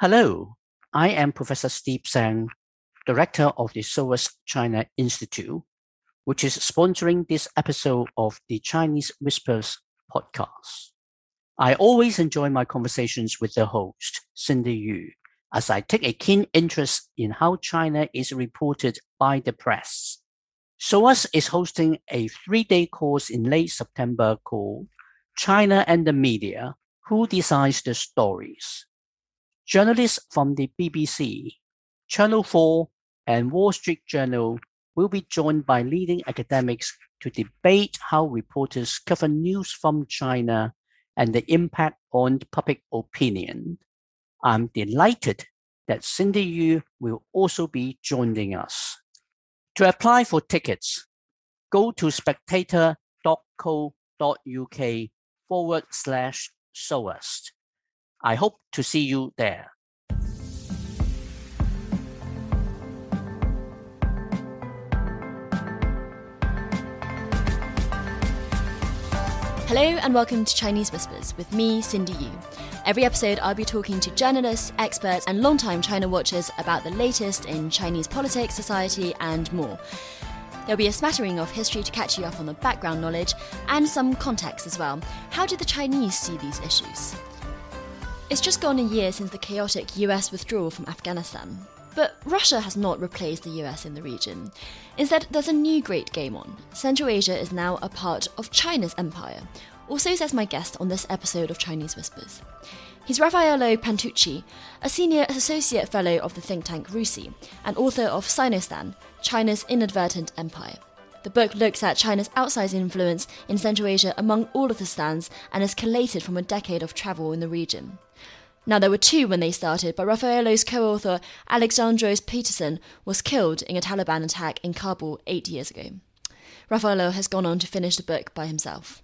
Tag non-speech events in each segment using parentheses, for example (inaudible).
Hello, I am Professor Steve Tsang, Director of the SOAS China Institute, which is sponsoring this episode of the Chinese Whispers podcast. I always enjoy my conversations with the host, Cindy Yu, as I take a keen interest in how China is reported by the press. SOAS is hosting a three-day course in late September called China and the Media, Who Decides the Stories? Journalists from the BBC, Channel 4, and Wall Street Journal will be joined by leading academics to debate how reporters cover news from China and the impact on public opinion. I'm delighted that Cindy Yu will also be joining us. To apply for tickets, go to spectator.co.uk forward slash SOAS. I hope to see you there. Hello and welcome to Chinese Whispers with me, Cindy Yu. Every episode, I'll be talking to journalists, experts, and longtime China watchers about the latest in Chinese politics, society, and more. There'll be a smattering of history to catch you up on the background knowledge and some context as well. How do the Chinese see these issues? It's just gone a year since the chaotic US withdrawal from Afghanistan. But Russia has not replaced the US in the region. Instead, there's a new great game on. Central Asia is now a part of China's empire. Also, says my guest on this episode of Chinese Whispers. He's Raffaello Pantucci, a senior associate fellow of the think tank RUSI, and author of Sinostan, China's Inadvertent Empire. The book looks at China's outsized influence in Central Asia among all of the stands and is collated from a decade of travel in the region. Now, there were two when they started, but Raffaello's co author, Alexandros Peterson, was killed in a Taliban attack in Kabul eight years ago. Raffaello has gone on to finish the book by himself.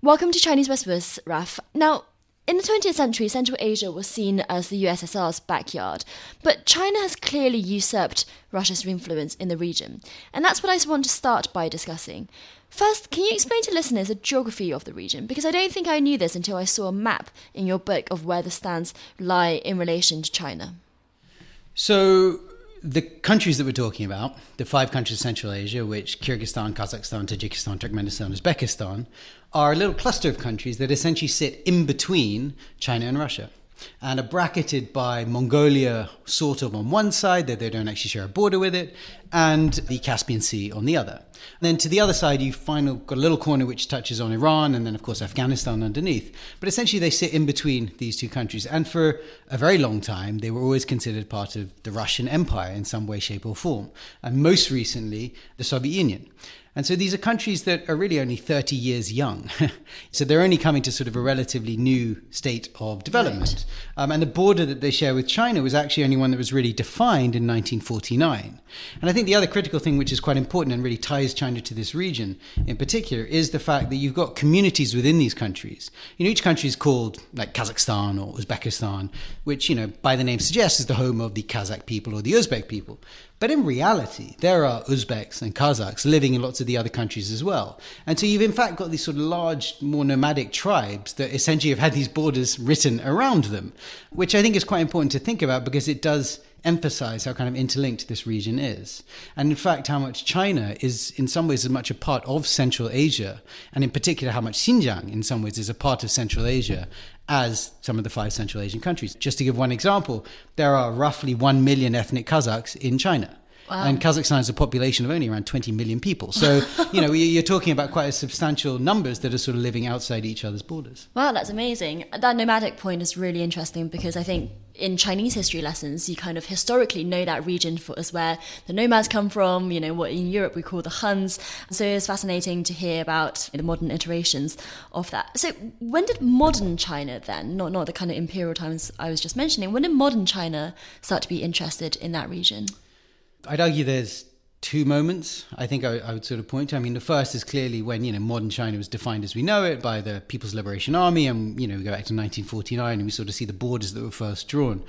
Welcome to Chinese Whispers, Raf. Now, in the 20th century, Central Asia was seen as the USSR's backyard, but China has clearly usurped Russia's influence in the region, and that's what I want to start by discussing. First, can you explain to listeners the geography of the region? Because I don't think I knew this until I saw a map in your book of where the stands lie in relation to China. So, the countries that we're talking about, the five countries of Central Asia, which Kyrgyzstan, Kazakhstan, Tajikistan, Turkmenistan, Uzbekistan, are a little cluster of countries that essentially sit in between China and Russia and are bracketed by Mongolia, sort of on one side, that they don't actually share a border with it, and the Caspian Sea on the other. And then to the other side, you find got a little corner which touches on Iran, and then of course Afghanistan underneath. But essentially, they sit in between these two countries, and for a very long time, they were always considered part of the Russian Empire in some way, shape, or form, and most recently, the Soviet Union. And so these are countries that are really only 30 years young. (laughs) so they're only coming to sort of a relatively new state of development. Right. Um, and the border that they share with China was actually only one that was really defined in 1949. And I think the other critical thing, which is quite important and really ties China to this region in particular, is the fact that you've got communities within these countries. You know, each country is called like Kazakhstan or Uzbekistan, which, you know, by the name suggests is the home of the Kazakh people or the Uzbek people. But in reality, there are Uzbeks and Kazakhs living in lots of the other countries as well. And so you've in fact got these sort of large, more nomadic tribes that essentially have had these borders written around them, which I think is quite important to think about because it does emphasize how kind of interlinked this region is. And in fact, how much China is in some ways as much a part of Central Asia, and in particular, how much Xinjiang in some ways is a part of Central Asia as some of the five Central Asian countries. Just to give one example, there are roughly 1 million ethnic Kazakhs in China. Wow. And Kazakhstan has a population of only around 20 million people. So, (laughs) you know, you're talking about quite a substantial numbers that are sort of living outside each other's borders. Wow, that's amazing. That nomadic point is really interesting because I think in Chinese history lessons, you kind of historically know that region for, as where the nomads come from, you know, what in Europe we call the Huns. So it's fascinating to hear about the modern iterations of that. So when did modern China then, not, not the kind of imperial times I was just mentioning, when did modern China start to be interested in that region? I'd argue there's two moments I think I, I, would sort of point to. I mean, the first is clearly when, you know, modern China was defined as we know it by the People's Liberation Army. And, you know, we go back to 1949 and we sort of see the borders that were first drawn.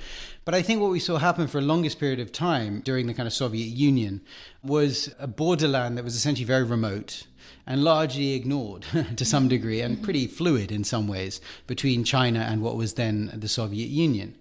But I think what we saw happen for a longest period of time during the kind of Soviet Union was a borderland that was essentially very remote and largely ignored (laughs) to some degree and pretty fluid in some ways between China and what was then the Soviet Union.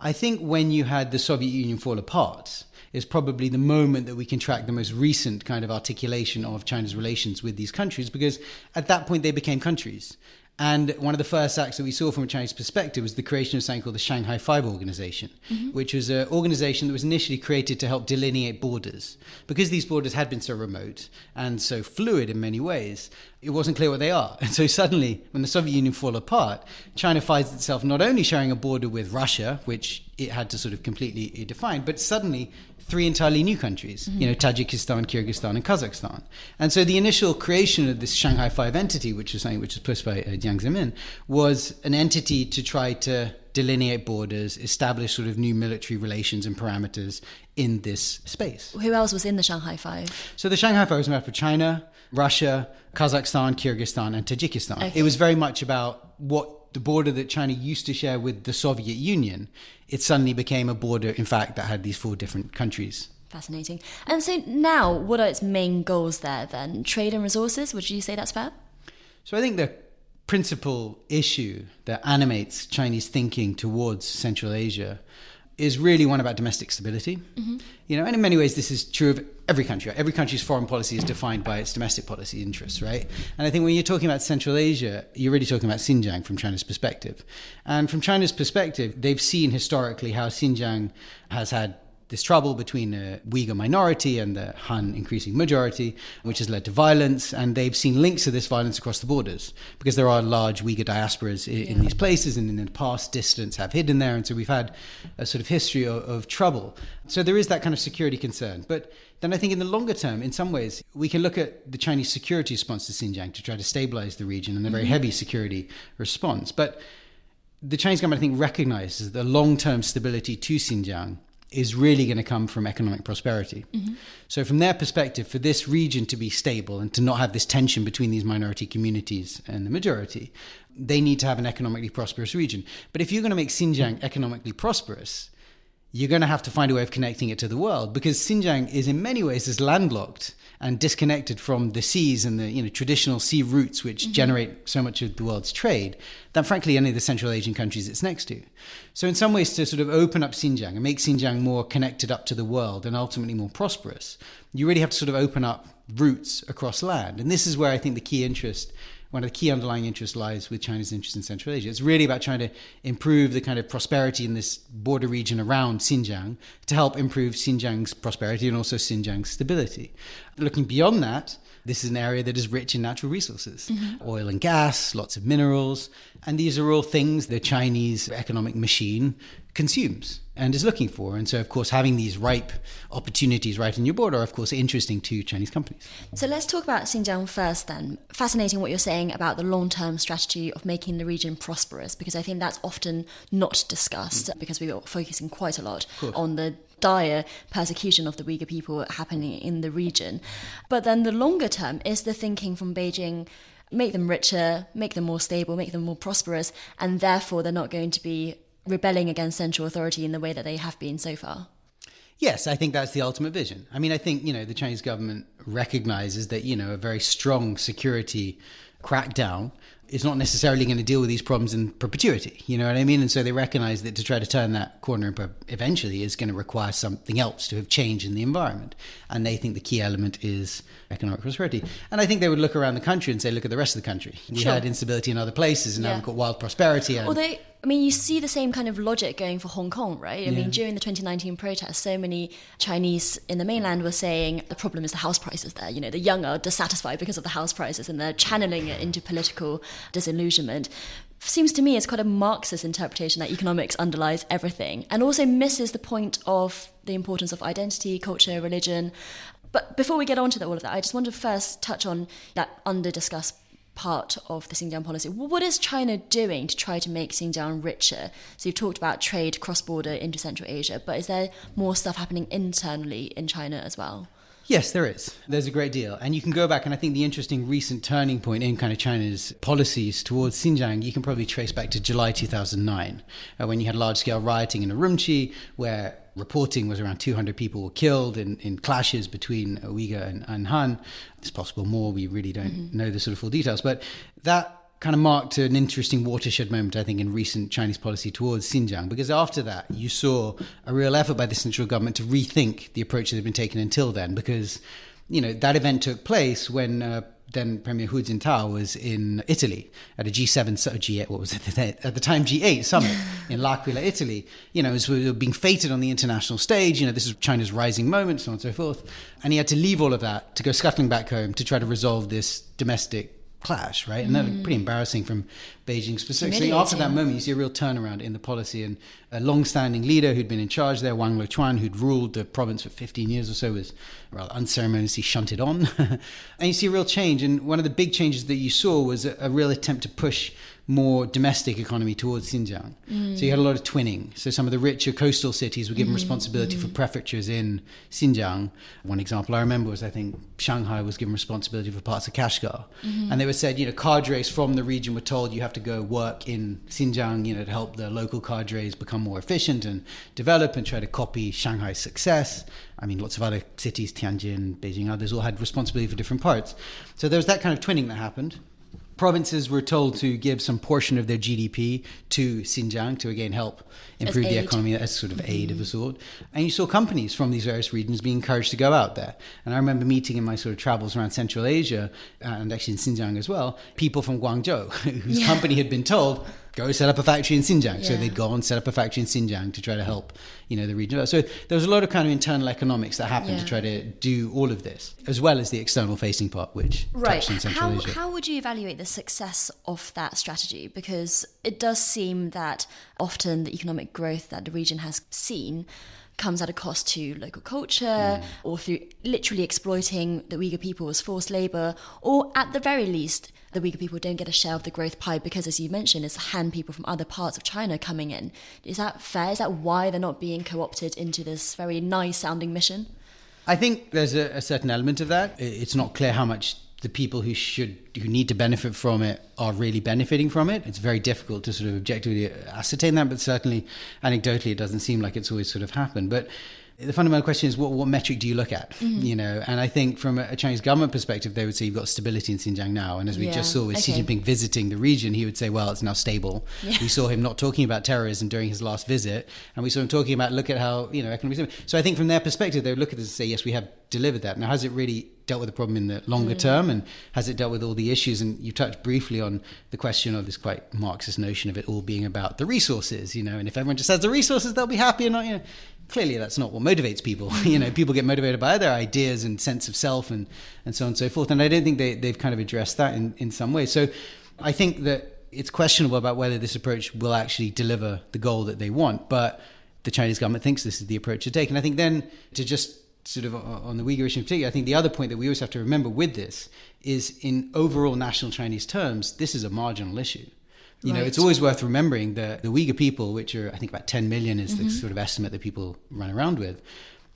I think when you had the Soviet Union fall apart, is probably the moment that we can track the most recent kind of articulation of China's relations with these countries because at that point they became countries. And one of the first acts that we saw from a Chinese perspective was the creation of something called the Shanghai Five Organization, mm-hmm. which was an organization that was initially created to help delineate borders. Because these borders had been so remote and so fluid in many ways, it wasn't clear what they are. (laughs) And so suddenly, when the Soviet Union fell apart, China finds itself not only sharing a border with Russia, which it had to sort of completely define, but suddenly three entirely new countries, mm-hmm. you know, Tajikistan, Kyrgyzstan, and Kazakhstan. And so the initial creation of this Shanghai Five entity, which is something which was pushed by uh, Jiang Zemin, was an entity to try to delineate borders, establish sort of new military relations and parameters in this space. Who else was in the Shanghai Five? So the Shanghai Five was made up of China, Russia, Kazakhstan, Kyrgyzstan, and Tajikistan. Okay. It was very much about what the border that China used to share with the Soviet Union, it suddenly became a border, in fact, that had these four different countries. Fascinating. And so now, what are its main goals there then? Trade and resources? Would you say that's fair? So I think the principal issue that animates Chinese thinking towards Central Asia is really one about domestic stability. Mm-hmm. You know, and in many ways, this is true of every country. Every country's foreign policy is defined by its domestic policy interests, right? And I think when you're talking about Central Asia, you're really talking about Xinjiang from China's perspective. And from China's perspective, they've seen historically how Xinjiang has had this trouble between the Uyghur minority and the Han increasing majority, which has led to violence. And they've seen links to this violence across the borders because there are large Uyghur diasporas in, yeah. in these places and in the past dissidents have hidden there. And so we've had a sort of history of, of trouble. So there is that kind of security concern. But then I think in the longer term, in some ways, we can look at the Chinese security response to Xinjiang to try to stabilize the region and a very mm-hmm. heavy security response. But the Chinese government, I think, recognizes the long term stability to Xinjiang is really going to come from economic prosperity. Mm-hmm. So, from their perspective, for this region to be stable and to not have this tension between these minority communities and the majority, they need to have an economically prosperous region. But if you're going to make Xinjiang economically prosperous, you're going to have to find a way of connecting it to the world because Xinjiang is in many ways is landlocked and disconnected from the seas and the you know traditional sea routes which mm-hmm. generate so much of the world's trade than frankly any of the Central Asian countries it's next to. So in some ways to sort of open up Xinjiang and make Xinjiang more connected up to the world and ultimately more prosperous, you really have to sort of open up routes across land. And this is where I think the key interest one of the key underlying interests lies with China's interest in Central Asia. It's really about trying to improve the kind of prosperity in this border region around Xinjiang to help improve Xinjiang's prosperity and also Xinjiang's stability. Looking beyond that, this is an area that is rich in natural resources mm-hmm. oil and gas, lots of minerals. And these are all things the Chinese economic machine consumes and is looking for. And so, of course, having these ripe opportunities right in your border are, of course, interesting to Chinese companies. So let's talk about Xinjiang first then. Fascinating what you're saying about the long term strategy of making the region prosperous, because I think that's often not discussed mm. because we are focusing quite a lot on the dire persecution of the Uyghur people happening in the region. But then the longer term is the thinking from Beijing make them richer, make them more stable, make them more prosperous, and therefore they're not going to be rebelling against central authority in the way that they have been so far. Yes, I think that's the ultimate vision. I mean, I think, you know, the Chinese government recognizes that, you know, a very strong security crackdown is not necessarily going to deal with these problems in perpetuity. You know what I mean? And so they recognize that to try to turn that corner eventually is going to require something else to have changed in the environment. And they think the key element is economic prosperity. And I think they would look around the country and say, look at the rest of the country. We sure. had instability in other places and yeah. now we've got wild prosperity. And, well, they, I mean, you see the same kind of logic going for Hong Kong, right? I yeah. mean, during the 2019 protests, so many Chinese in the mainland were saying the problem is the house prices there. You know, the young are dissatisfied because of the house prices and they're channeling it into political disillusionment. Seems to me it's quite a Marxist interpretation that economics underlies everything and also misses the point of the importance of identity, culture, religion. But before we get on to all of that, I just want to first touch on that under discussed part of the Xinjiang policy. What is China doing to try to make Xinjiang richer? So you've talked about trade cross border into Central Asia, but is there more stuff happening internally in China as well? Yes, there is. There's a great deal. And you can go back, and I think the interesting recent turning point in kind of China's policies towards Xinjiang, you can probably trace back to July 2009, uh, when you had large scale rioting in Urumqi, where reporting was around 200 people were killed in, in clashes between Uyghur and, and Han. It's possible more. We really don't mm-hmm. know the sort of full details. But that kind of marked an interesting watershed moment, I think, in recent Chinese policy towards Xinjiang, because after that, you saw a real effort by the central government to rethink the approach that had been taken until then, because, you know, that event took place when uh, then Premier Hu Jintao was in Italy at a G7, G8, what was it (laughs) at the time, G8 summit (laughs) in L'Aquila, Italy. You know, it was being feted on the international stage. You know, this is China's rising moment, so on and so forth. And he had to leave all of that to go scuttling back home to try to resolve this domestic clash, right? And mm. that was pretty embarrassing from Beijing specifically. After that moment, you see a real turnaround in the policy. And a long-standing leader who'd been in charge there, Wang Lequan, who'd ruled the province for 15 years or so, was rather unceremoniously shunted on. (laughs) and you see a real change. And one of the big changes that you saw was a, a real attempt to push more domestic economy towards Xinjiang. Mm. So you had a lot of twinning. So some of the richer coastal cities were given mm responsibility mm for prefectures in Xinjiang. One example I remember was I think Shanghai was given responsibility for parts of Kashgar. Mm-hmm. And they were said, you know, cadres from the region were told you have to go work in Xinjiang, you know, to help the local cadres become more efficient and develop and try to copy Shanghai's success. I mean, lots of other cities, Tianjin, Beijing, others all had responsibility for different parts. So there was that kind of twinning that happened provinces were told to give some portion of their GDP to Xinjiang to again help improve the economy as sort of aid mm-hmm. of a sort. And you saw companies from these various regions being encouraged to go out there. And I remember meeting in my sort of travels around Central Asia and actually in Xinjiang as well, people from Guangzhou (laughs) whose yeah. company had been told go set up a factory in Xinjiang. Yeah. So they'd go and set up a factory in Xinjiang to try to help, you know, the region. So there was a lot of kind of internal economics that happened yeah. to try to do all of this, as well as the external facing part, which right. touched on Central how, Asia. How would you evaluate the success of that strategy? Because it does seem that often the economic growth that the region has seen comes at a cost to local culture mm. or through literally exploiting the Uyghur people as forced labor, or at the very least, the Uyghur people don't get a share of the growth pie because, as you mentioned, it's Han people from other parts of China coming in. Is that fair? Is that why they're not being co opted into this very nice sounding mission? I think there's a, a certain element of that. It's not clear how much the people who should who need to benefit from it are really benefiting from it. It's very difficult to sort of objectively ascertain that, but certainly anecdotally, it doesn't seem like it's always sort of happened. But the fundamental question is what, what metric do you look at mm-hmm. you know and i think from a chinese government perspective they would say you've got stability in xinjiang now and as we yeah. just saw with okay. xi jinping visiting the region he would say well it's now stable yeah. we saw him not talking about terrorism during his last visit and we saw him talking about look at how you know economic so i think from their perspective they would look at this and say yes we have delivered that now has it really dealt with the problem in the longer mm. term and has it dealt with all the issues and you touched briefly on the question of this quite marxist notion of it all being about the resources you know and if everyone just has the resources they'll be happy and not you know clearly that's not what motivates people. (laughs) you know, people get motivated by their ideas and sense of self and, and so on and so forth. And I don't think they, they've kind of addressed that in, in some way. So I think that it's questionable about whether this approach will actually deliver the goal that they want. But the Chinese government thinks this is the approach to take. And I think then to just sort of on the Uyghur issue in particular, I think the other point that we always have to remember with this is in overall national Chinese terms, this is a marginal issue. You right. know, it's always worth remembering that the Uyghur people, which are, I think, about 10 million is mm-hmm. the sort of estimate that people run around with,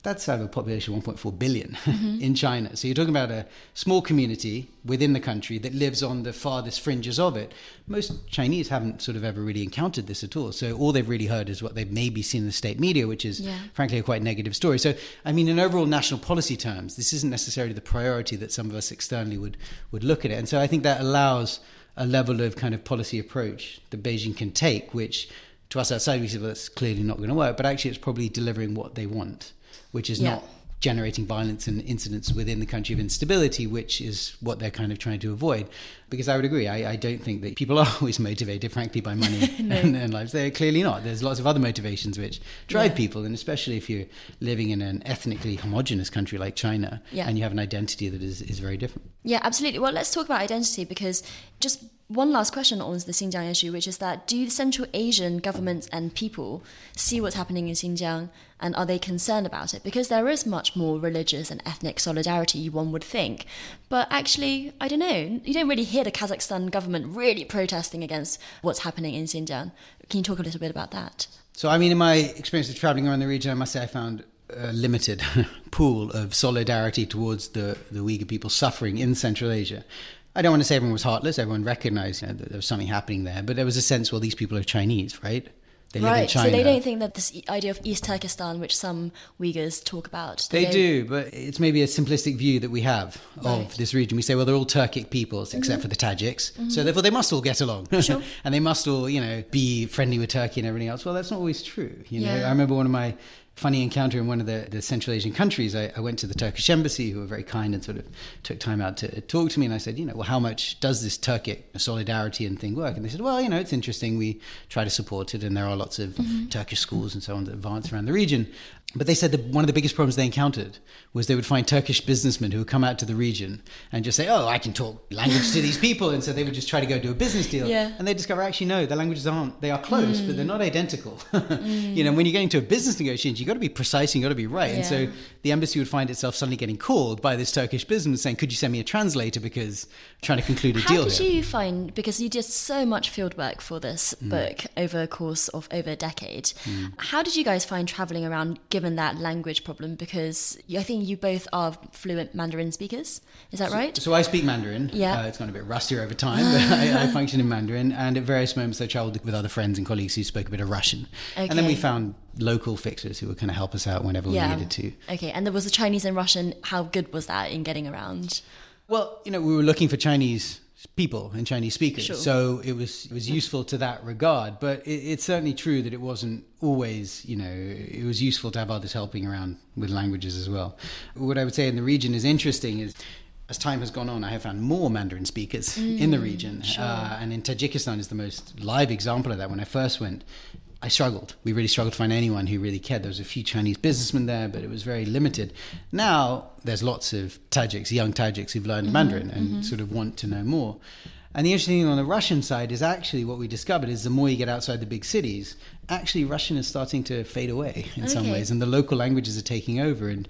that's out of a population of 1.4 billion (laughs) mm-hmm. in China. So you're talking about a small community within the country that lives on the farthest fringes of it. Most Chinese haven't sort of ever really encountered this at all. So all they've really heard is what they've maybe seen in the state media, which is yeah. frankly a quite negative story. So, I mean, in overall national policy terms, this isn't necessarily the priority that some of us externally would, would look at it. And so I think that allows a level of kind of policy approach that Beijing can take, which to us outside we say well, that's clearly not going to work, but actually it's probably delivering what they want, which is yeah. not generating violence and incidents within the country of instability, which is what they're kind of trying to avoid. Because I would agree, I, I don't think that people (laughs) are always motivated, frankly, by money (laughs) no. and, and, lives. They're clearly not. There's lots of other motivations which drive yeah. people, and especially if you're living in an ethnically homogenous country like China yeah. and you have an identity that is, is very different. Yeah, absolutely. Well, let's talk about identity because just one last question on the Xinjiang issue, which is that do the Central Asian governments and people see what's happening in Xinjiang and are they concerned about it? Because there is much more religious and ethnic solidarity, one would think. But actually, I don't know, you don't really hear the Kazakhstan government really protesting against what's happening in Xinjiang. Can you talk a little bit about that? So, I mean, in my experience of traveling around the region, I must say I found a limited (laughs) pool of solidarity towards the, the Uyghur people suffering in Central Asia. I don't want to say everyone was heartless. Everyone recognized you know, that there was something happening there, but there was a sense, well, these people are Chinese, right? They live in right. China. So they don't think that this idea of East Turkestan, which some Uyghurs talk about, They don't- do, but it's maybe a simplistic view that we have of Right. this region. We say, well, they're all Turkic peoples except mm-hmm. for the Tajiks, so mm-hmm. therefore they must all get along, (laughs) Sure. and they must all, you know, be friendly with Turkey and everything else. Well, that's not always true. You know, Yeah. I remember one of my funny encounter in one of the, the Central Asian countries. I, I went to the Turkish embassy, who were very kind and sort of took time out to talk to me. And I said, you know, well, how much does this Turkic solidarity and thing work? And they said, well, you know, it's interesting. We try to support it, and there are lots of mm-hmm. Turkish schools and so on that advance around the region. But they said that one of the biggest problems they encountered was they would find Turkish businessmen who would come out to the region and just say, "Oh, I can talk language to these people," and so they would just try to go do a business deal. Yeah. And they discover actually no, the languages aren't. They are close, but they're not identical. (laughs) You know, when you're getting to a business negotiation, you've got to be precise and you've got to be right. And so the embassy would find itself suddenly getting called by this Turkish businessman saying, "Could you send me a translator because I'm trying to conclude a How deal How did here." you find because you did so much field work for this Mm. book over a course of over a decade? How did you guys find traveling around given that language problem? Because I think you both are fluent Mandarin speakers. Is that right? So I speak Mandarin. Yeah. Uh, it's gone a bit rustier over time, but I, I (laughs) function in Mandarin. And at various moments, I traveled with other friends and colleagues who spoke a bit of Russian. And then we found local fixers who would kind of help us out whenever we needed to. Okay, and there was the Chinese and Russian. How good was that in getting around? Well, you know, we were looking for Chinese people and Chinese speakers, Sure. so it was it was useful to that regard. But it, it's certainly true that it wasn't always, you know, it was useful to have others helping around with languages as well. What I would say in the region is interesting is. As time has gone on, I have found more Mandarin speakers in the region, uh, and in Tajikistan is the most live example of that. When I first went, I struggled. We really struggled to find anyone who really cared. There was a few Chinese businessmen there, but it was very limited. Now there's lots of Tajiks, young Tajiks who've learned mm-hmm, Mandarin and mm-hmm. sort of want to know more. And the interesting thing on the Russian side is actually what we discovered is the more you get outside the big cities, actually Russian is starting to fade away (laughs) in some ways, and the local languages are taking over. And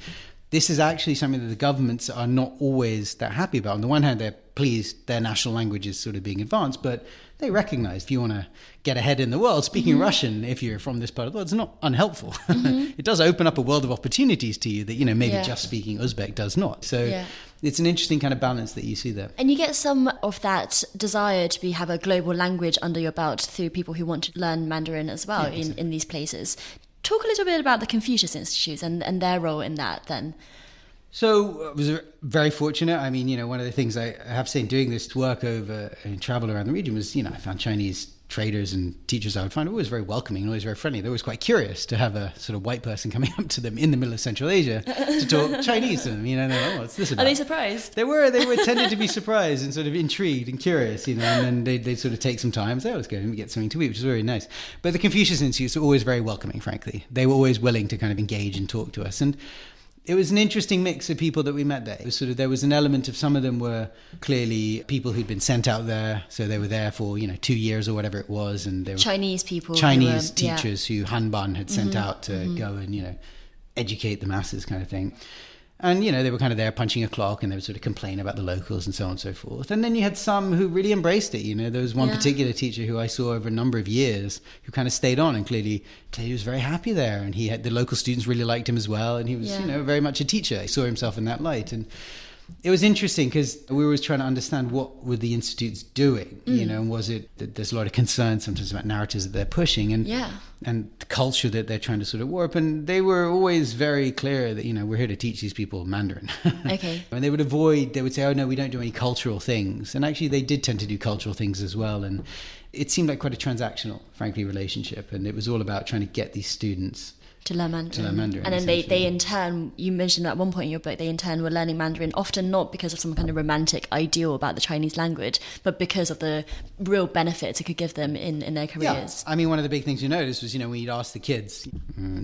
this is actually something that the governments are not always that happy about. On the one hand, they're pleased their national language is sort of being advanced, but they recognize if you want to get ahead in the world, speaking mm-hmm. Russian, if you're from this part of the world, is not unhelpful. (laughs) Mm-hmm. it does open up a world of opportunities to you that, you know, maybe Yeah. just speaking Uzbek does not. So Yeah. it's an interesting kind of balance that you see there. And you get some of that desire to be have a global language under your belt through people who want to learn Mandarin as well in, in these places. Talk a little bit about the Confucius Institutes and, and their role in that then. So I was very fortunate. I mean, you know, one of the things I have seen doing this work over uh, and travel around the region was, you know, I found Chinese traders and teachers I would find always very welcoming and always very friendly. They're always quite curious to have a sort of white person coming (laughs) up to them in the middle of Central Asia to talk (laughs) Chinese to them. You know, they're like, oh, what's this Are they surprised? They were. They were tended to be (laughs) surprised and sort of intrigued and curious, you know. And then they they sort of take some time. Say, oh, let's go and get something to eat, which is very nice. But the Confucius Institutes were always very welcoming. Frankly, they were always willing to kind of engage and talk to us. And it was an interesting mix of people that we met there. It was sort of there was an element of some of them were clearly people who'd been sent out there, so they were there for you know two years or whatever it was, and they were Chinese people. who Chinese were- yeah. Mm-hmm. teachers who Hanban had sent out to go and, you know, educate the masses kind of thing. And, you know, they were kind of there punching a clock and they would sort of complain about the locals and so on and so forth. And then you had some who really embraced it. You know, there was one Yeah. particular teacher who I saw over a number of years who kind of stayed on and clearly, clearly was very happy there. And he had the local students really liked him as well. And he was, Yeah. you know, very much a teacher. He saw himself in that light. And it was interesting because we were always trying to understand what were the institutes doing, Mm. you know, and was it that there's a lot of concern sometimes about narratives that they're pushing and Yeah. and the culture that they're trying to sort of warp. And they were always very clear that you know we're here to teach these people Mandarin. (laughs) Okay. and they would avoid. They would say, "Oh no, we don't do any cultural things." And actually, they did tend to do cultural things as well. And it seemed like quite a transactional, frankly, relationship. And it was all about trying to get these students to learn Mandarin. To learn Mandarin. And then they, they in turn, you mentioned at one point in your book, they in turn were learning Mandarin, often not because of some kind of romantic ideal about the Chinese language, but because of the real benefits it could give them in, in their careers. Yeah. I mean, one of the big things you noticed was, you know, when you'd ask the kids, mm,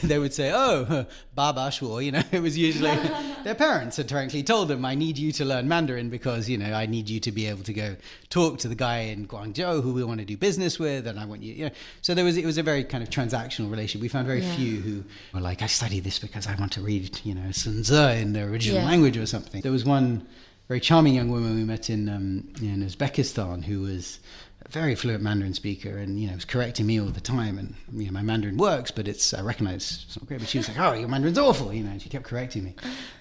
(laughs) they would say, oh, (laughs) Baba Shuo, you know, (laughs) it was usually their parents had frankly told them, I need you to learn Mandarin because, you know, I need you to be able to go talk to the guy in Guangzhou who we want to do business with, and I want you, you know. So there was, it was a very kind of transactional relationship we found very Yeah. few who were like, I study this because I want to read, you know, Sun Tzu in the original Yeah. language or something. There was one very charming young woman we met in um, in Uzbekistan who was a very fluent Mandarin speaker, and you know was correcting me all the time. And you know my Mandarin works, but it's I recognize it's not great. But she was like, "Oh, your Mandarin's awful," you know. And she kept correcting me.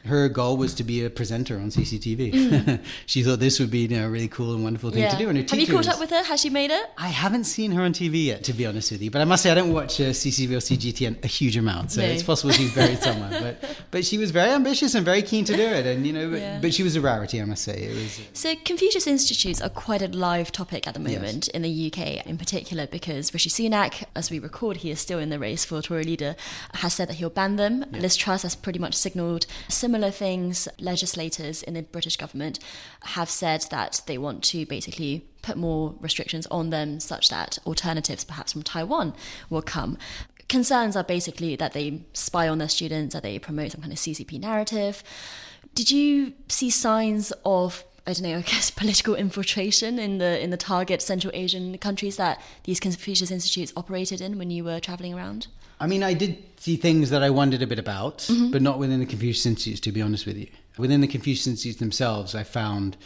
Her goal was to be a presenter on CCTV. Mm. (laughs) she thought this would be you know, a really cool and wonderful thing to do. And her Have you caught was- up with her? Has she made it? I haven't seen her on TV yet, to be honest with you. But I must say, I don't watch uh, CCTV or CGTN a huge amount, so No. it's possible she's buried (laughs) somewhere. But but she was very ambitious and very keen to do it, and you know, but, Yeah. but she was a rarity, I must say. It was. So, Confucius Institutes are quite a live topic at the Yes. In the UK, in particular, because Rishi Sunak, as we record, he is still in the race for Tory leader, has said that he'll ban them. Liz Truss has pretty much signalled similar things. Legislators in the British government have said that they want to basically put more restrictions on them, such that alternatives, perhaps from Taiwan, will come. Concerns are basically that they spy on their students, that they promote some kind of CCP narrative. Did you see signs of I don't know, I guess (laughs) political infiltration in the in the target Central Asian countries that these Confucius Institutes operated in when you were traveling around? I mean, I did see things that I wondered a bit about, Mm-hmm. but not within the Confucius Institutes, to be honest with you. Within the Confucius Institutes themselves, I found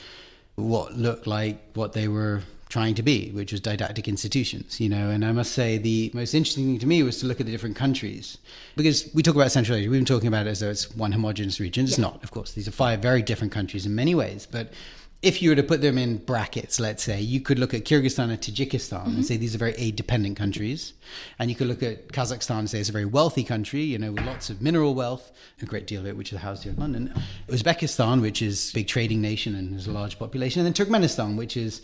what looked like what they were trying to be, which was didactic institutions, you know. And I must say, the most interesting thing to me was to look at the different countries, because we talk about Central Asia, we've been talking about it as though it's one homogenous region. It's Yeah. not, of course. These are five very different countries in many ways, but if you were to put them in brackets, let's say, you could look at Kyrgyzstan and Tajikistan and mm-hmm. say these are very aid dependent countries. And you could look at Kazakhstan and say it's a very wealthy country, you know, with lots of mineral wealth, a great deal of it, which is housed here in London. Uzbekistan, which is a big trading nation and has a large population. And then Turkmenistan, which is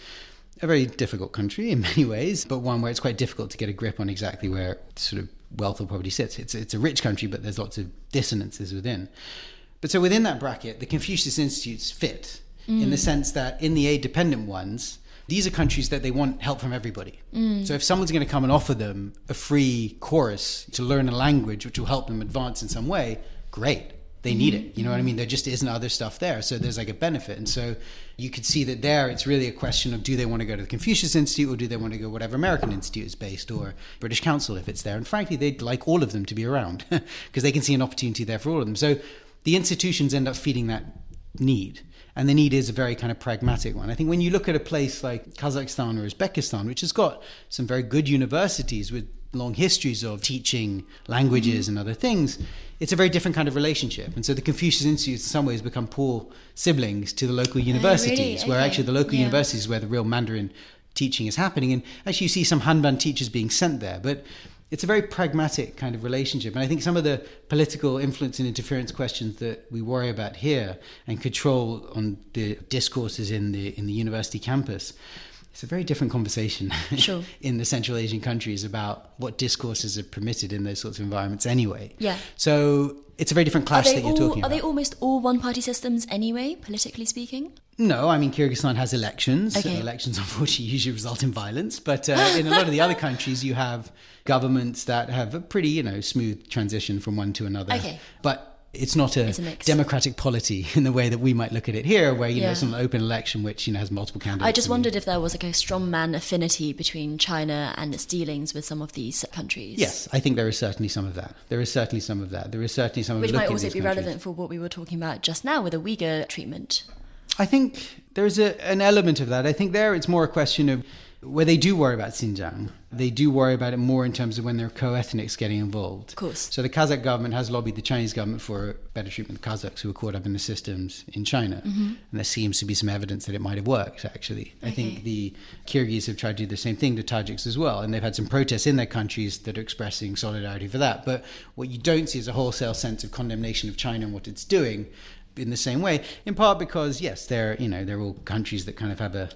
a very difficult country in (laughs) many ways, but one where it's quite difficult to get a grip on exactly where sort of wealth or poverty sits. It's, it's a rich country, but there's lots of dissonances within. But so within that bracket, the Confucius Institutes fit in the mm. sense that in the aid dependent ones, these are countries that they want help from everybody. Mm. So if someone's going to come and offer them a free course to learn a language which will help them advance in some way, great. They need it. You know what I mean? There just isn't other stuff there. So there's like a benefit. And so you could see that there it's really a question of do they want to go to the Confucius Institute or do they want to go whatever American Institute is based or British Council if it's there. And frankly, they'd like all of them to be around (laughs) because they can see an opportunity there for all of them. So the institutions end up feeding that need. And the need is a very kind of pragmatic one. I think when you look at a place like Kazakhstan or Uzbekistan, which has got some very good universities with long histories of teaching languages and other things, it's a very different kind of relationship. And so the Confucius Institutes, in some ways, become poor siblings to the local oh, universities, where Okay. actually the local Yeah. universities is where the real Mandarin teaching is happening. And actually, you see some Hanban teachers being sent there. But it's a very pragmatic kind of relationship. And I think some of the political influence and interference questions that we worry about here and control on the discourses in the in the university campus. It's a very different conversation (laughs) Sure. in the Central Asian countries about what discourses are permitted in those sorts of environments anyway. Yeah. So it's a very different clash that you're all, talking are about. Are they almost all one party systems anyway, politically speaking? No, I mean Kyrgyzstan has elections. Okay. Elections, (laughs) unfortunately, usually result in violence. But uh, in a lot of the other countries, you have governments that have a pretty, you know, smooth transition from one to another. Okay. But it's not a, It's a democratic polity (laughs) in the way that we might look at it here, where you know Yeah. it's an open election which you know has multiple candidates. I just wondered if there was like a strongman affinity between China and its dealings with some of these countries. Yes, I think there is certainly some of that. There is certainly some of that. There is certainly some Which of might also be countries. relevant for what we were talking about just now with the Uyghur treatment. I think there's a, an element of that. I think there it's more a question of where they do worry about Xinjiang. They do worry about it more in terms of when there are co-ethnics getting involved. Of course. So the Kazakh government has lobbied the Chinese government for better treatment of Kazakhs who were caught up in the systems in China. Mm-hmm. And there seems to be some evidence that it might have worked, actually. I think the Kyrgyz have tried to do the same thing to Tajiks as well. And they've had some protests in their countries that are expressing solidarity for that. But what you don't see is a wholesale sense of condemnation of China and what it's doing in the same way, in part because, yes, they're, you know, they're all countries that kind of have a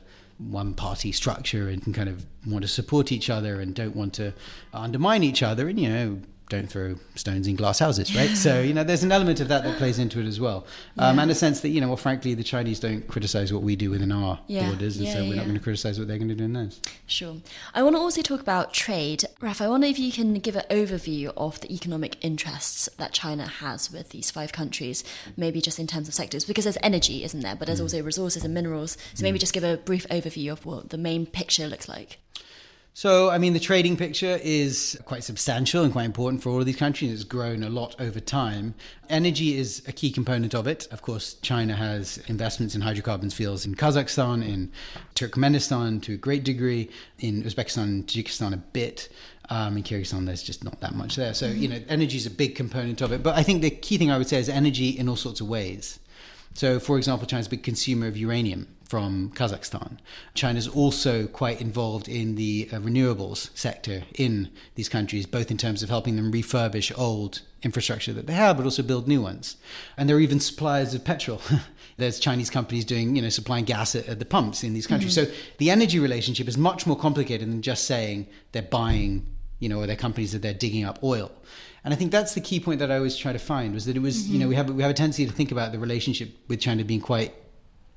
one party structure and can kind of want to support each other and don't want to undermine each other and you know don't throw stones in glass houses right so you know there's an element of that that plays into it as well um, and a sense that you know well frankly the chinese don't criticize what we do within our Yeah. borders and Yeah, so we're yeah. not going to criticize what they're going to do in theirs Sure. I want to also talk about trade. Raf, I wonder if you can give an overview of the economic interests that China has with these five countries, maybe just in terms of sectors, because there's energy, isn't there? But there's also resources and minerals. So maybe just give a brief overview of what the main picture looks like. So, I mean, the trading picture is quite substantial and quite important for all of these countries. It's grown a lot over time. Energy is a key component of it. Of course, China has investments in hydrocarbons fields in Kazakhstan, in Turkmenistan to a great degree, in Uzbekistan and Tajikistan a bit. Um, in Kyrgyzstan, there's just not that much there. So, you know, energy is a big component of it. But I think the key thing I would say is energy in all sorts of ways. So, for example, China's a big consumer of uranium from Kazakhstan. China's also quite involved in the uh, renewables sector in these countries, both in terms of helping them refurbish old infrastructure that they have, but also build new ones. And there are even suppliers of petrol. (laughs) There's Chinese companies doing, you know, supplying gas at, at the pumps in these countries. Mm-hmm. So the energy relationship is much more complicated than just saying they're buying, you know, or they're companies that they're digging up oil. And I think that's the key point that I always try to find was that it was, mm-hmm. you know, we have we have a tendency to think about the relationship with China being quite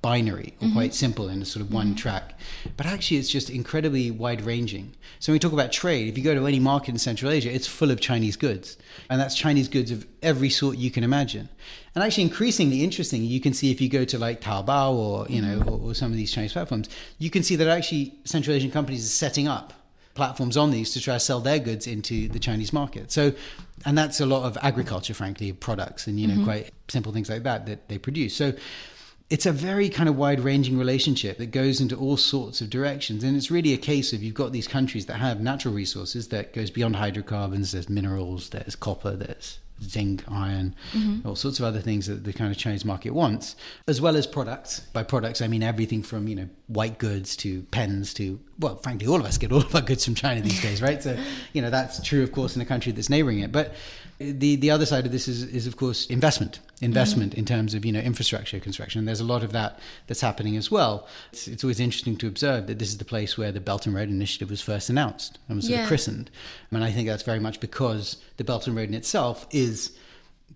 binary or mm-hmm. quite simple in a sort of one mm-hmm. track. But actually, it's just incredibly wide ranging. So when we talk about trade, if you go to any market in Central Asia, it's full of Chinese goods. And that's Chinese goods of every sort you can imagine. And actually, increasingly interesting, you can see if you go to like Taobao or, you know, or, or some of these Chinese platforms, you can see that actually Central Asian companies are setting up platforms on these to try to sell their goods into the Chinese market. So, and that's a lot of agriculture, frankly, products and, you know, mm-hmm. quite simple things like that that they produce. So, it's a very kind of wide ranging relationship that goes into all sorts of directions. And it's really a case of you've got these countries that have natural resources that goes beyond hydrocarbons, there's minerals, there's copper, there's zinc, iron, mm-hmm. all sorts of other things that the kind of Chinese market wants, as well as products. By products, I mean everything from you know white goods to pens to well, frankly, all of us get all of our goods from China these days, right? So you know that's true, of course, in a country that's neighboring it. But the the other side of this is is of course investment, investment mm-hmm. in terms of you know infrastructure construction. And there's a lot of that that's happening as well. It's, it's, always interesting to observe that this is the place where the Belt and Road Initiative was first announced and was sort yeah. of christened. I and mean, I think that's very much because the Belt and Road in itself is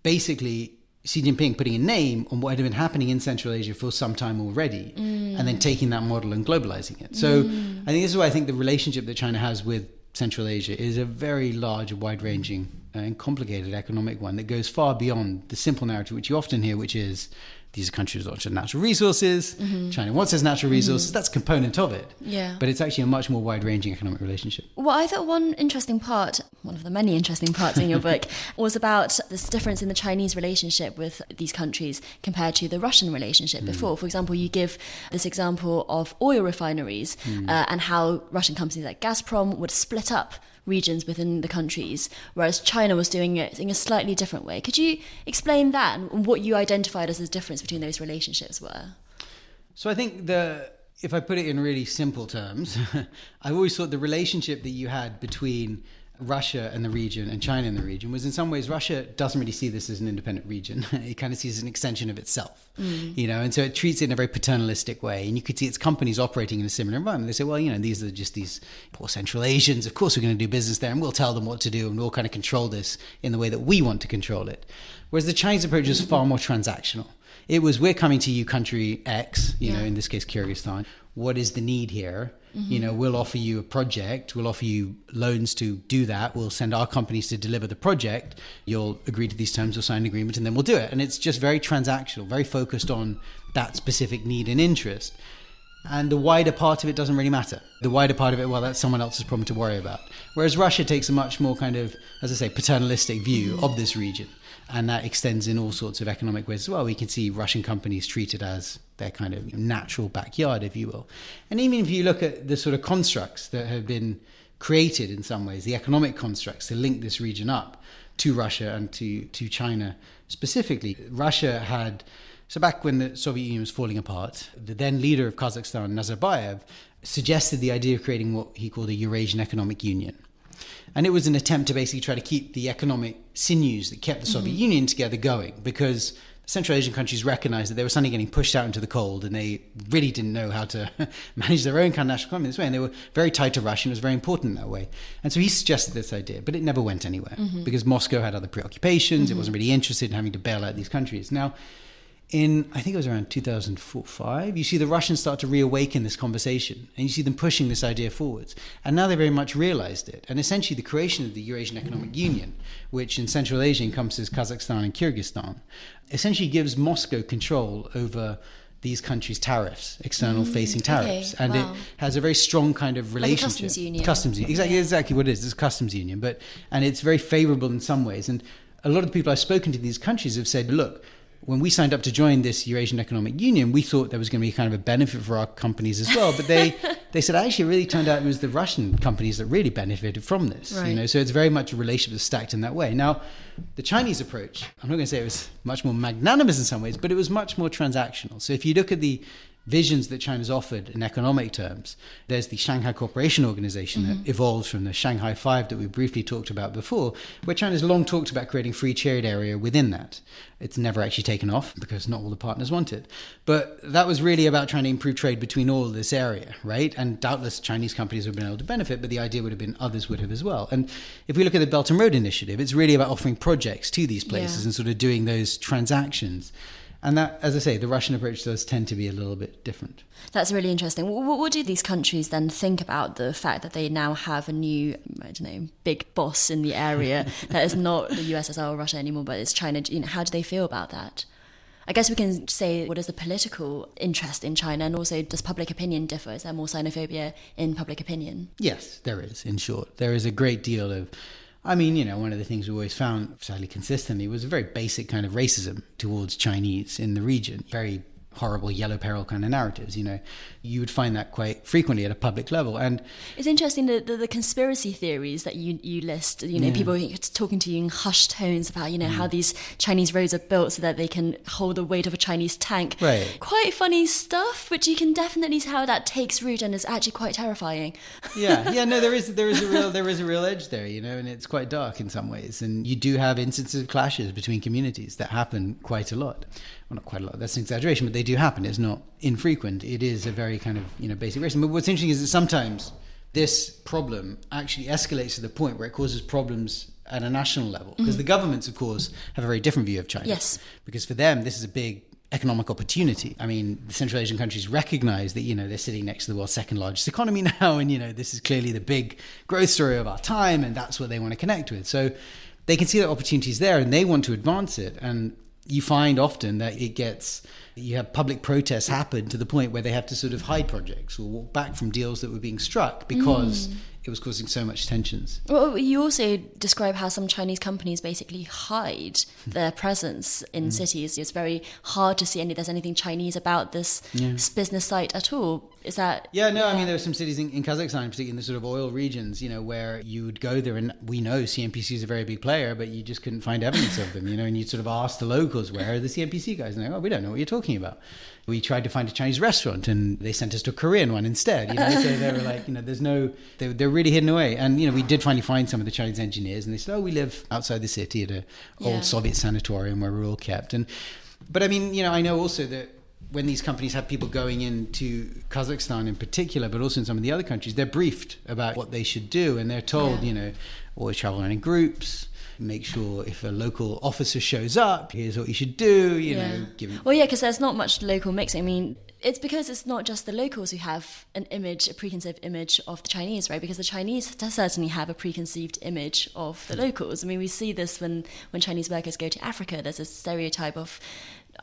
basically Xi Jinping putting a name on what had been happening in Central Asia for some time already, mm. and then taking that model and globalizing it. So mm. I think this is why I think the relationship that China has with Central Asia is a very large, wide ranging, and complicated economic one that goes far beyond the simple narrative which you often hear, which is these are countries lots of natural resources. Mm-hmm. China wants its natural resources. Mm-hmm. That's a component of it. Yeah. But it's actually a much more wide ranging economic relationship. Well, I thought one interesting part, one of the many interesting parts in your book, (laughs) was about this difference in the Chinese relationship with these countries compared to the Russian relationship mm. before. For example, you give this example of oil refineries mm. uh, and how Russian companies like Gazprom would split up regions within the countries, whereas China was doing it in a slightly different way. Could you explain that and what you identified as the difference between those relationships were? So I think the if I put it in really simple terms, (laughs) I've always thought the relationship that you had between Russia and the region and China and the region was in some ways Russia doesn't really see this as an independent region. (laughs) it kind of sees it as an extension of itself, mm. you know, and so it treats it in a very paternalistic way. And you could see its companies operating in a similar environment. They say, well, you know, these are just these poor Central Asians. Of course, we're going to do business there, and we'll tell them what to do, and we'll kind of control this in the way that we want to control it. Whereas the Chinese approach is far more transactional. It was we're coming to you, country X, you yeah. know, in this case Kyrgyzstan. What is the need here? Mm-hmm. You know, we'll offer you a project, we'll offer you loans to do that, we'll send our companies to deliver the project, you'll agree to these terms, you'll sign an agreement, and then we'll do it. And it's just very transactional, very focused on that specific need and interest. And the wider part of it doesn't really matter. The wider part of it, well, that's someone else's problem to worry about. Whereas Russia takes a much more kind of, as I say, paternalistic view of this region and that extends in all sorts of economic ways as well. We can see Russian companies treated as their kind of natural backyard, if you will. And even if you look at the sort of constructs that have been created in some ways, the economic constructs to link this region up to Russia and to, to China specifically, Russia had. So back when the Soviet Union was falling apart, the then leader of Kazakhstan, Nazarbayev, suggested the idea of creating what he called a Eurasian Economic Union. And it was an attempt to basically try to keep the economic sinews that kept the Soviet mm-hmm. Union together going because Central Asian countries recognized that they were suddenly getting pushed out into the cold and they really didn't know how to (laughs) manage their own kind of national economy this way. And they were very tied to Russia and it was very important in that way. And so he suggested this idea, but it never went anywhere mm-hmm. because Moscow had other preoccupations. Mm-hmm. It wasn't really interested in having to bail out these countries. Now, in I think it was around 2005, you see the Russians start to reawaken this conversation, and you see them pushing this idea forwards. And now they very much realized it. And essentially, the creation of the Eurasian Economic Union, which in Central Asia encompasses Kazakhstan and Kyrgyzstan, essentially gives Moscow control over these countries' tariffs, external mm. facing tariffs, okay, and wow. it has a very strong kind of relationship. customs union. Customs union, exactly, Yeah. exactly what it is. It's a customs union, but and it's very favourable in some ways. And a lot of the people I've spoken to in these countries have said, look. When we signed up to join this Eurasian Economic Union, we thought there was going to be kind of a benefit for our companies as well. But they, (laughs) they said actually, it really turned out it was the Russian companies that really benefited from this. Right. You know, so it's very much a relationship that's stacked in that way. Now, the Chinese approach, I'm not going to say it was much more magnanimous in some ways, but it was much more transactional. So if you look at the visions that China's offered in economic terms, there's the Shanghai Cooperation Organization that mm-hmm. evolved from the Shanghai Five that we briefly talked about before, where China's long talked about creating free trade area within that. It's never actually taken off because not all the partners want it. But that was really about trying to improve trade between all this area, right? And doubtless Chinese companies would have been able to benefit, but the idea would have been others would have as well. And if we look at the Belt and Road Initiative, it's really about offering projects to these places Yeah. and sort of doing those transactions. And that, as I say, the Russian approach does tend to be a little bit different. That's really interesting. What, what do these countries then think about the fact that they now have a new, I don't know, big boss in the area (laughs) that is not the USSR or Russia anymore, but it's China? You know, how do they feel about that? I guess we can say what is the political interest in China, and also does public opinion differ? Is there more xenophobia in public opinion? Yes, there is, in short. There is a great deal of. I mean, you know, one of the things we always found sadly consistently was a very basic kind of racism towards Chinese in the region. Very horrible yellow peril kind of narratives, you know. You would find that quite frequently at a public level. And It's interesting the, the, the conspiracy theories that you, you list. You know, people talking to you in hushed tones about you know Mm. how these Chinese roads are built so that they can hold the weight of a Chinese tank. Right. Quite funny stuff, which you can definitely see how that takes root and is actually quite terrifying. yeah, yeah, (laughs) no, there is there is a real there is a real edge there, you know, and it's quite dark in some ways. And you do have instances of clashes between communities that happen quite a lot. Well, not quite a lot. That's an exaggeration, but they do happen. It's not infrequent. It is a very kind of you know basic racism. But what's interesting is that sometimes this problem actually escalates to the point where it causes problems at a national level because mm-hmm. the governments, of course, have a very different view of China. Yes. because for them this is a big economic opportunity. I mean, the Central Asian countries recognize that, you know, they're sitting next to the world's second largest economy (laughs) now. And, you know, this is clearly the big growth story of our time. And that's what they want to connect with. So they can see that opportunities there and they want to advance it. And you find often that it gets, you have public protests happen to the point where they have to sort of hide projects or walk back from deals that were being struck because mm. It was causing so much tensions. Well, you also describe how some Chinese companies basically hide hmm. their presence in hmm. cities. It's very hard to see any there's anything Chinese about this s- business site at all. Is that Yeah, no, I mean, there are some cities in, in Kazakhstan, particularly in the sort of oil regions, you know, where you would go there and we know CNPC is a very big player, but you just couldn't find evidence of them, you know, and you'd sort of ask the locals, where are the CNPC guys? And they're like, oh, we don't know what you're talking about. We tried to find a Chinese restaurant and they sent us to a Korean one instead, you know, so they were like, you know, there's no, they, they're really hidden away. And, you know, we did finally find some of the Chinese engineers and they said, oh, we live outside the city at a Yeah. old Soviet sanatorium where we're all kept. And, but I mean, you know, I know also that when these companies have people going into Kazakhstan in particular, but also in some of the other countries, they're briefed about what they should do, and they're told, Yeah. you know, always travel around in groups. Make sure if a local officer shows up, here's what you should do. You know, give him Well, yeah, because there's not much local mixing. I mean, it's because it's not just the locals who have an image, a preconceived image of the Chinese, right? Because the Chinese does certainly have a preconceived image of the locals. I mean, we see this when when Chinese workers go to Africa. There's a stereotype of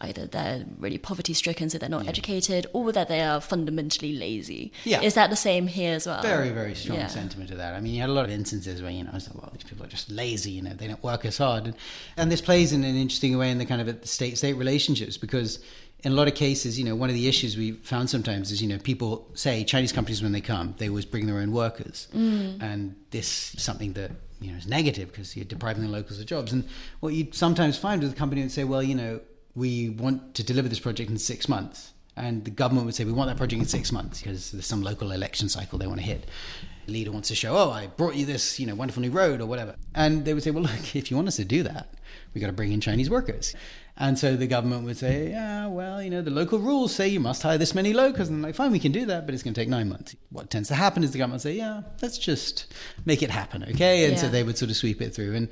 either they're really poverty stricken, so they're not educated, or that they are fundamentally lazy. Yeah. Is that the same here as well? very, very strong Yeah. sentiment of that. I mean, you had a lot of instances where, you know, it's like, well, these people are just lazy, you know, they don't work as hard. And, and this plays in an interesting way in the kind of the state state relationships because in a lot of cases, you know, one of the issues we found sometimes is, you know, people say Chinese companies, when they come, they always bring their own workers. Mm. And this is something that, you know, is negative because you're depriving the locals of jobs. And what you sometimes find with a company would say, well, you know, we want to deliver this project in six months. And the government would say, we want that project in six months because there's some local election cycle they want to hit. The leader wants to show, oh, I brought you this, you know, wonderful new road or whatever. And they would say, well, look, (laughs) if you want us to do that, we've got to bring in Chinese workers. And so the government would say, yeah, well, you know, the local rules say you must hire this many locals. And like, fine, we can do that, but it's going to take nine months. What tends to happen is the government would say, yeah, let's just make it happen, okay? And so they would sort of sweep it through. And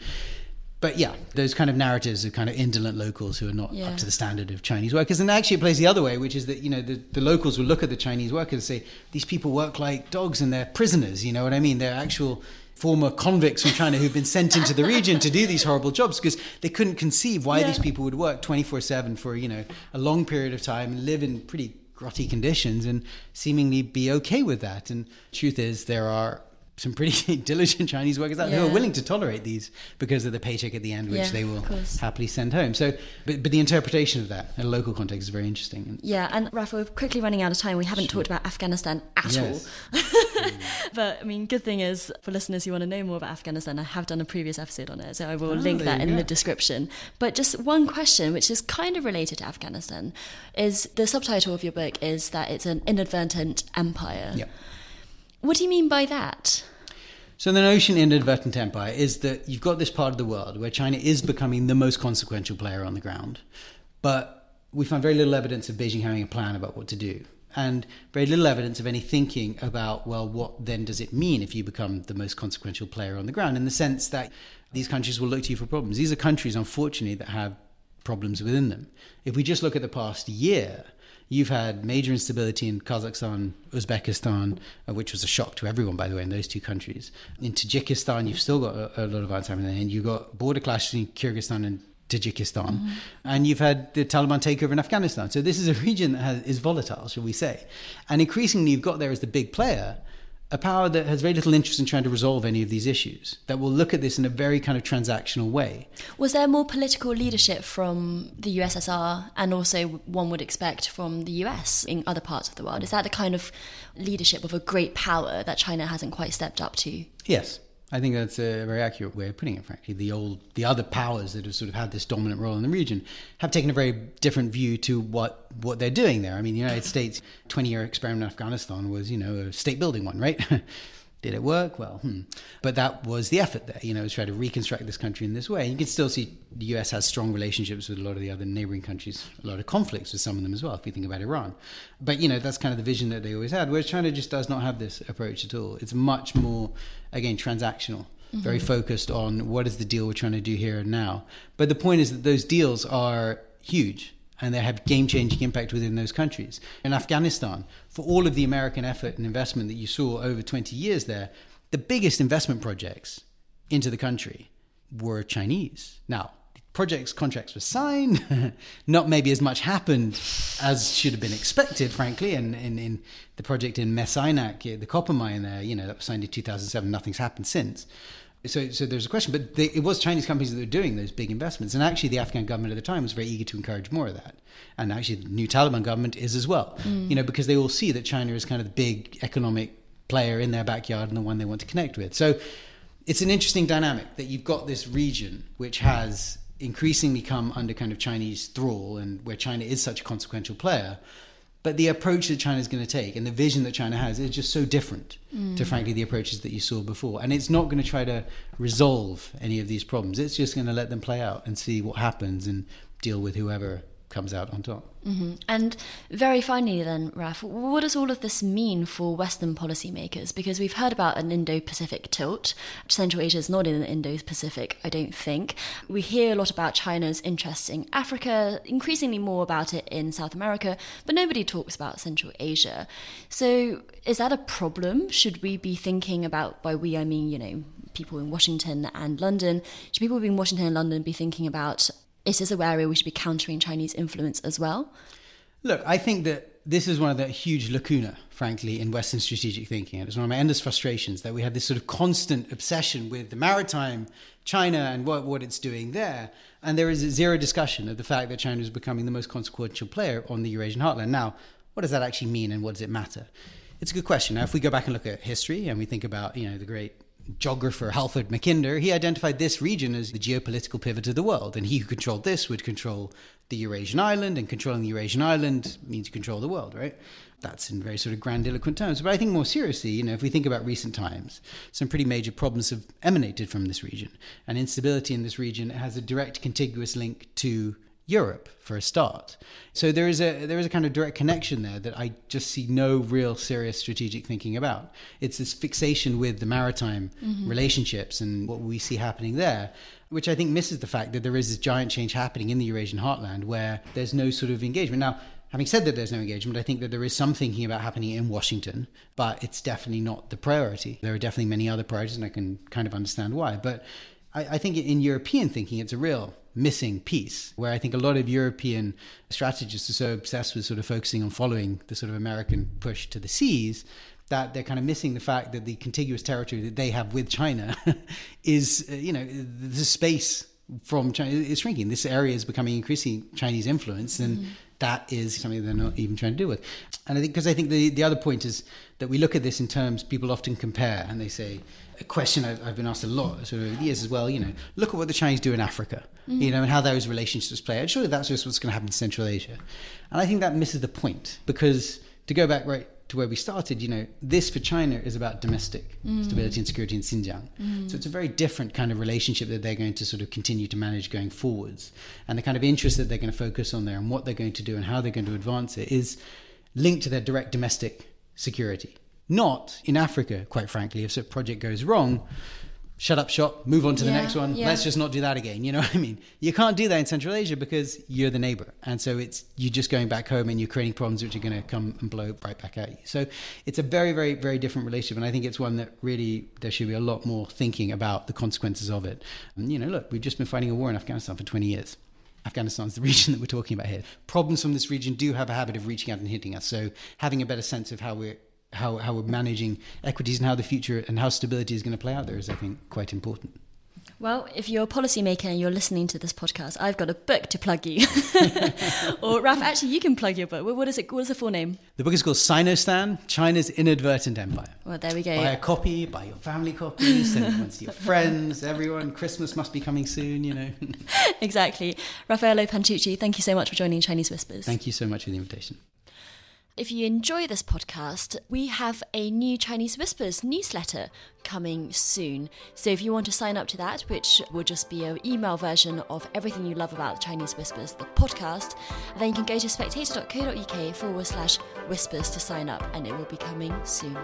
but yeah, those kind of narratives of kind of indolent locals who are not Yeah. up to the standard of Chinese workers. And actually, it plays the other way, which is that you know the, the locals will look at the Chinese workers and say these people work like dogs and they're prisoners. You know what I mean? They're actual former convicts from China who've been sent into the region to do these horrible jobs because they couldn't conceive why Yeah. these people would work 24/7 for, you know, a long period of time and live in pretty grotty conditions and seemingly be okay with that. And truth is there are some pretty (laughs) diligent Chinese workers out there who are willing to tolerate these because of the paycheck at the end, which Yeah, they will happily send home. So, but, but the interpretation of that in a local context is very interesting. Yeah, and Rafa, we're quickly running out of time. We haven't talked about Afghanistan at Yes. all. (laughs) but I mean, good thing is for listeners who want to know more about Afghanistan, I have done a previous episode on it, so I will Oh, link that in go. the description. But just one question, which is kind of related to Afghanistan, is the subtitle of your book is that it's an inadvertent empire. yeah. What do you mean by that? So the notion in inadvertent empire is that you've got this part of the world where China is becoming the most consequential player on the ground, but we find very little evidence of Beijing having a plan about what to do. And very little evidence of any thinking about, well, what then does it mean if you become the most consequential player on the ground? In the sense that these countries will look to you for problems. These are countries, unfortunately, that have problems within them. If we just look at the past year, you've had major instability in Kazakhstan, Uzbekistan, uh, which was a shock to everyone, by the way, in those two countries. In Tajikistan, you've still got a, a lot of happening and you've got border clashes in Kyrgyzstan and Tajikistan, and you've had the Taliban takeover in Afghanistan. So this is a region that has, is volatile, shall we say? And increasingly, you've got there as the big player a power that has very little interest in trying to resolve any of these issues. That will look at this in a very kind of transactional way. Was there more political leadership from the USSR and also one would expect from the US in other parts of the world? Is that the kind of leadership of a great power that China hasn't quite stepped up to? Yes, I think that's a very accurate way of putting it. Frankly, the old, the other powers that have sort of had this dominant role in the region have taken a very different view to what what they're doing there. I mean, the United States' twenty-year experiment in Afghanistan was, you know, a state-building one, right? (laughs) Did it work? Well, hmm. but that was the effort there. You know, to try to reconstruct this country in this way. You can still see the U.S. has strong relationships with a lot of the other neighboring countries, a lot of conflicts with some of them as well. If you think about Iran, but you know that's kind of the vision that they always had. Whereas China just does not have this approach at all. It's much more, again, transactional. Very focused on what is the deal we're trying to do here and now. But the point is that those deals are huge and they have game changing impact within those countries. In Afghanistan, for all of the American effort and investment that you saw over 20 years there, the biggest investment projects into the country were Chinese. Now, projects contracts were signed, (laughs) not maybe as much happened as should have been expected, frankly. And in, the project in Mes Aynak, the copper mine there, you know, that was signed in 2007, nothing's happened since. So, so there's a question, but they, it was Chinese companies that were doing those big investments, and actually the Afghan government at the time was very eager to encourage more of that, and actually the new Taliban government is as well. Mm. You know, because they all see that China is kind of the big economic player in their backyard and the one they want to connect with. So, it's an interesting dynamic that you've got this region which has increasingly come under kind of Chinese thrall, and where China is such a consequential player. But the approach that China is going to take and the vision that China has is just so different to, mm. frankly, the approaches that you saw before. And it's not going to try to resolve any of these problems. It's just going to let them play out and see what happens and deal with whoever comes out on top. Mm-hmm. And very finally, then, Raf, what does all of this mean for Western policymakers? Because we've heard about an Indo Pacific tilt. Central Asia is not in the Indo Pacific, I don't think. We hear a lot about China's interests in Africa, increasingly more about it in South America, but nobody talks about Central Asia. So is that a problem? Should we be thinking about, by we, I mean, you know, people in Washington and London, should people in Washington and London be thinking about is this an area we should be countering Chinese influence as well? Look, I think that this is one of the huge lacuna, frankly, in Western strategic thinking. And it's one of my endless frustrations that we have this sort of constant obsession with the maritime China and what, what it's doing there. And there is zero discussion of the fact that China is becoming the most consequential player on the Eurasian heartland. Now, what does that actually mean and what does it matter? It's a good question. Now, if we go back and look at history and we think about, you know, the great geographer Halford Mackinder, he identified this region as the geopolitical pivot of the world. And he who controlled this would control the Eurasian island, and controlling the Eurasian island means you control the world, right? That's in very sort of grandiloquent terms. But I think more seriously, you know, if we think about recent times, some pretty major problems have emanated from this region. And instability in this region has a direct contiguous link to Europe for a start. So there is a there is a kind of direct connection there that I just see no real serious strategic thinking about. It's this fixation with the maritime mm-hmm. relationships and what we see happening there, which I think misses the fact that there is this giant change happening in the Eurasian heartland where there's no sort of engagement. Now, Having said that there's no engagement, I think that there is some thinking about happening in Washington, but it's definitely not the priority. There are definitely many other priorities, and I can kind of understand why. But I, I think in European thinking, it's a real missing piece where I think a lot of European strategists are so obsessed with sort of focusing on following the sort of American push to the seas that they're kind of missing the fact that the contiguous territory that they have with China (laughs) is, uh, you know, the space from China is shrinking. This area is becoming increasingly Chinese influence, and mm. that is something they're not even trying to deal with. And I think because I think the the other point is that we look at this in terms people often compare, and they say a question I've, been asked a lot sort of over the years as well. You know, look at what the Chinese do in Africa, mm. you know, and how those relationships play out. Surely that's just what's going to happen in Central Asia, and I think that misses the point because to go back right to where we started, you know, this for China is about domestic mm. stability and security in Xinjiang. Mm. So it's a very different kind of relationship that they're going to sort of continue to manage going forwards. And the kind of interest that they're going to focus on there and what they're going to do and how they're going to advance it is linked to their direct domestic security. Not in Africa, quite frankly. If a project goes wrong, shut up shop, move on to the next one. Yeah. Let's just not do that again. You know (laughs) what I mean? You can't do that in Central Asia because you're the neighbor. And so it's you're just going back home and you're creating problems which are going to come and blow right back at you. So it's a very, very, very different relationship. And I think it's one that really there should be a lot more thinking about the consequences of it. And, you know, look, we've just been fighting a war in Afghanistan for 20 years. Afghanistan is the (laughs) region that we're talking about here. Problems from this region do have a habit of reaching out and hitting us. So having a better sense of how we're how, how we're managing equities and how the future and how stability is going to play out there is, I think, quite important. Well, if you're a policymaker and you're listening to this podcast, I've got a book to plug you. (laughs) or Raf, actually, you can plug your book. What is it? What is the full name? The book is called Sinostan: China's Inadvertent Empire. Well, there we go. Buy a copy, buy your family copy, send it to your friends, everyone. Christmas must be coming soon, you know. (laughs) exactly. Raffaello Pantucci, thank you so much for joining Chinese Whispers. Thank you so much for the invitation. If you enjoy this podcast, we have a new Chinese Whispers newsletter coming soon. So if you want to sign up to that, which will just be an email version of everything you love about Chinese Whispers, the podcast, then you can go to spectator.co.uk forward slash whispers to sign up, and it will be coming soon.